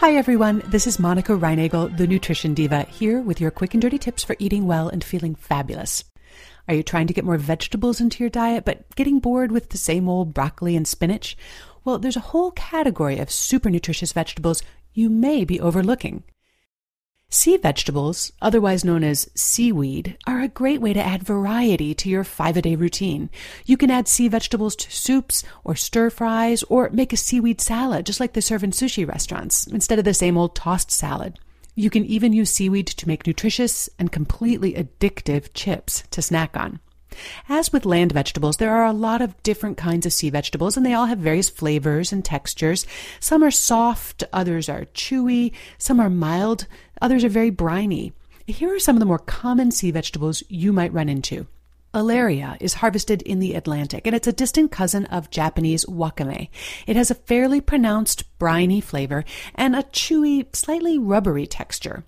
Hi, everyone. This is Monica Reinagel, the Nutrition Diva, here with your quick and dirty tips for eating well and feeling fabulous. Are you trying to get more vegetables into your diet, but getting bored with the same old broccoli and spinach? Well, there's a whole category of super nutritious vegetables you may be overlooking. Sea vegetables, otherwise known as seaweed, are a great way to add variety to your five a day routine. You can add sea vegetables to soups or stir fries or make a seaweed salad, just like they serve in sushi restaurants, instead of the same old tossed salad. You can even use seaweed to make nutritious and completely addictive chips to snack on. As with land vegetables, there are a lot of different kinds of sea vegetables, and they all have various flavors and textures. Some are soft, others are chewy, some are mild, others are very briny. Here are some of the more common sea vegetables you might run into. Alaria is harvested in the Atlantic, and it's a distant cousin of Japanese wakame. It has a fairly pronounced briny flavor and a chewy, slightly rubbery texture.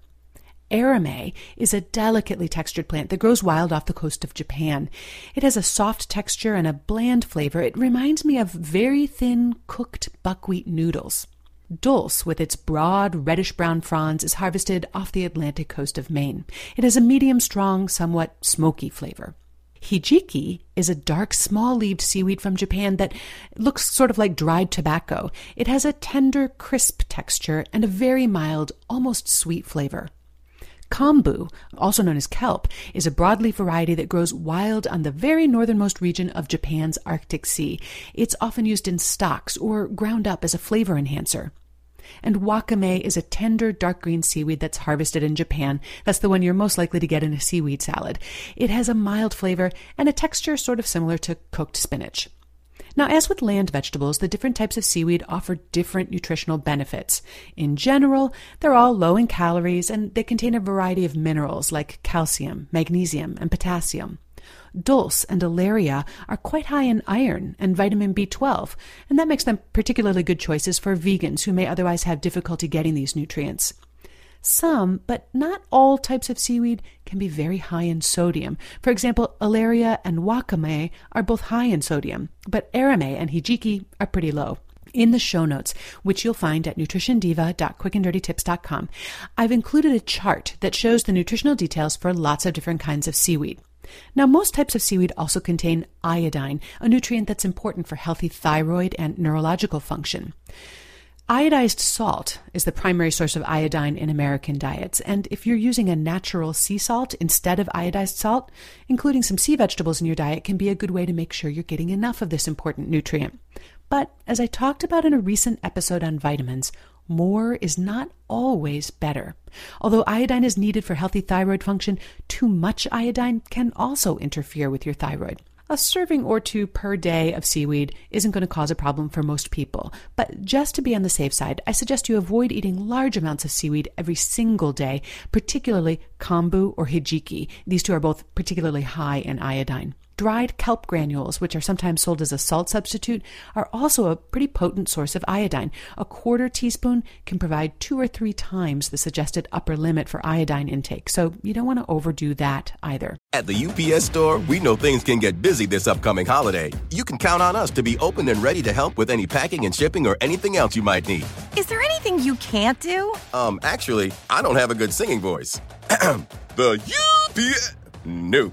Arame is a delicately textured plant that grows wild off the coast of Japan. It has a soft texture and a bland flavor. It reminds me of very thin cooked buckwheat noodles. Dulse, with its broad reddish brown fronds, is harvested off the Atlantic coast of Maine. It has a medium strong, somewhat smoky flavor. Hijiki is a dark, small leaved seaweed from Japan that looks sort of like dried tobacco. It has a tender, crisp texture and a very mild, almost sweet flavor. Kombu, also known as kelp, is a broadleaf variety that grows wild on the very northernmost region of Japan's Arctic Sea. It's often used in stocks or ground up as a flavor enhancer. And wakame is a tender dark green seaweed that's harvested in Japan. That's the one you're most likely to get in a seaweed salad. It has a mild flavor and a texture sort of similar to cooked spinach. Now, as with land vegetables, the different types of seaweed offer different nutritional benefits. In general, they're all low in calories and they contain a variety of minerals like calcium, magnesium, and potassium. Dulse and Alaria are quite high in iron and vitamin B12, and that makes them particularly good choices for vegans who may otherwise have difficulty getting these nutrients. Some, but not all types of seaweed can be very high in sodium. For example, Alaria and wakame are both high in sodium, but arame and hijiki are pretty low. In the show notes, which you'll find at nutritiondiva.quickanddirtytips.com, I've included a chart that shows the nutritional details for lots of different kinds of seaweed. Now, most types of seaweed also contain iodine, a nutrient that's important for healthy thyroid and neurological function. Iodized salt is the primary source of iodine in American diets, and if you're using a natural sea salt instead of iodized salt, including some sea vegetables in your diet can be a good way to make sure you're getting enough of this important nutrient. But as I talked about in a recent episode on vitamins, more is not always better. Although iodine is needed for healthy thyroid function, too much iodine can also interfere with your thyroid. A serving or two per day of seaweed isn't going to cause a problem for most people, but just to be on the safe side, I suggest you avoid eating large amounts of seaweed every single day, particularly kombu or hijiki. These two are both particularly high in iodine. Dried kelp granules, which are sometimes sold as a salt substitute, are also a pretty potent source of iodine. A quarter teaspoon can provide two or three times the suggested upper limit for iodine intake, so you don't want to overdo that either. At the UPS store, we know things can get busy this upcoming holiday. You can count on us to be open and ready to help with any packing and shipping or anything else you might need. Is there anything you can't do? Um, actually, I don't have a good singing voice. the UPS. Nope.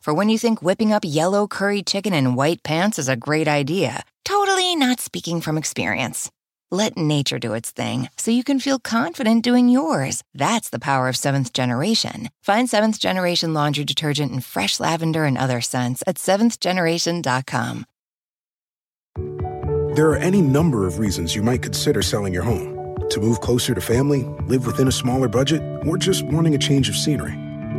For when you think whipping up yellow curry chicken in white pants is a great idea, totally not speaking from experience. Let nature do its thing so you can feel confident doing yours. That's the power of seventh generation. Find seventh generation laundry detergent in fresh lavender and other scents at seventhgeneration.com. There are any number of reasons you might consider selling your home to move closer to family, live within a smaller budget, or just wanting a change of scenery.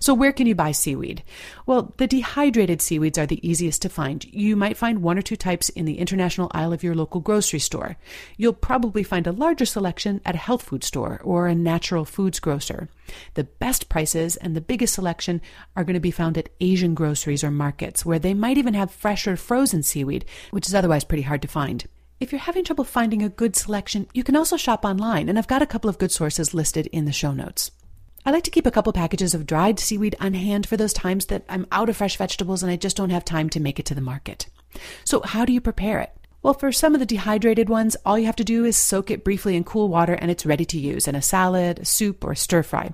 So, where can you buy seaweed? Well, the dehydrated seaweeds are the easiest to find. You might find one or two types in the international aisle of your local grocery store. You'll probably find a larger selection at a health food store or a natural foods grocer. The best prices and the biggest selection are going to be found at Asian groceries or markets, where they might even have fresh or frozen seaweed, which is otherwise pretty hard to find. If you're having trouble finding a good selection, you can also shop online, and I've got a couple of good sources listed in the show notes. I like to keep a couple packages of dried seaweed on hand for those times that I'm out of fresh vegetables and I just don't have time to make it to the market. So, how do you prepare it? Well, for some of the dehydrated ones, all you have to do is soak it briefly in cool water and it's ready to use in a salad, a soup, or stir fry.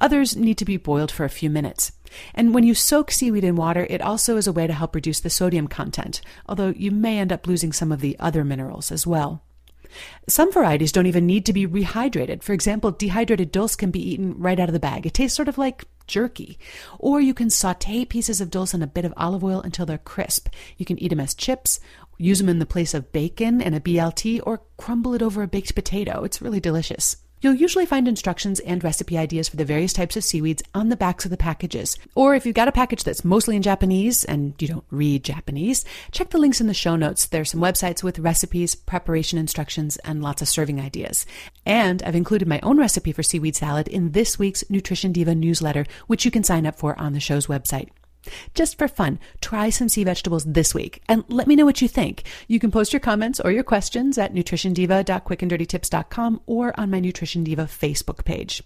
Others need to be boiled for a few minutes. And when you soak seaweed in water, it also is a way to help reduce the sodium content, although you may end up losing some of the other minerals as well. Some varieties don't even need to be rehydrated. For example, dehydrated dulse can be eaten right out of the bag. It tastes sort of like jerky. Or you can saute pieces of dulse in a bit of olive oil until they're crisp. You can eat them as chips, use them in the place of bacon and a BLT, or crumble it over a baked potato. It's really delicious. You'll usually find instructions and recipe ideas for the various types of seaweeds on the backs of the packages. Or if you've got a package that's mostly in Japanese and you don't read Japanese, check the links in the show notes. There are some websites with recipes, preparation instructions, and lots of serving ideas. And I've included my own recipe for seaweed salad in this week's Nutrition Diva newsletter, which you can sign up for on the show's website. Just for fun, try some sea vegetables this week and let me know what you think. You can post your comments or your questions at nutritiondiva.quickanddirtytips.com or on my Nutrition Diva Facebook page.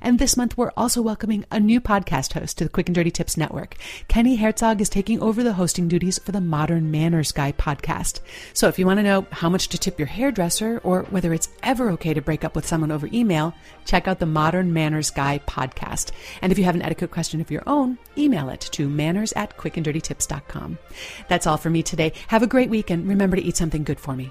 And this month, we're also welcoming a new podcast host to the Quick and Dirty Tips Network. Kenny Herzog is taking over the hosting duties for the Modern Manners Guy podcast. So if you want to know how much to tip your hairdresser or whether it's ever okay to break up with someone over email, check out the Modern Manners Guy podcast. And if you have an etiquette question of your own, email it to manners at quickanddirtytips.com. That's all for me today. Have a great week and remember to eat something good for me.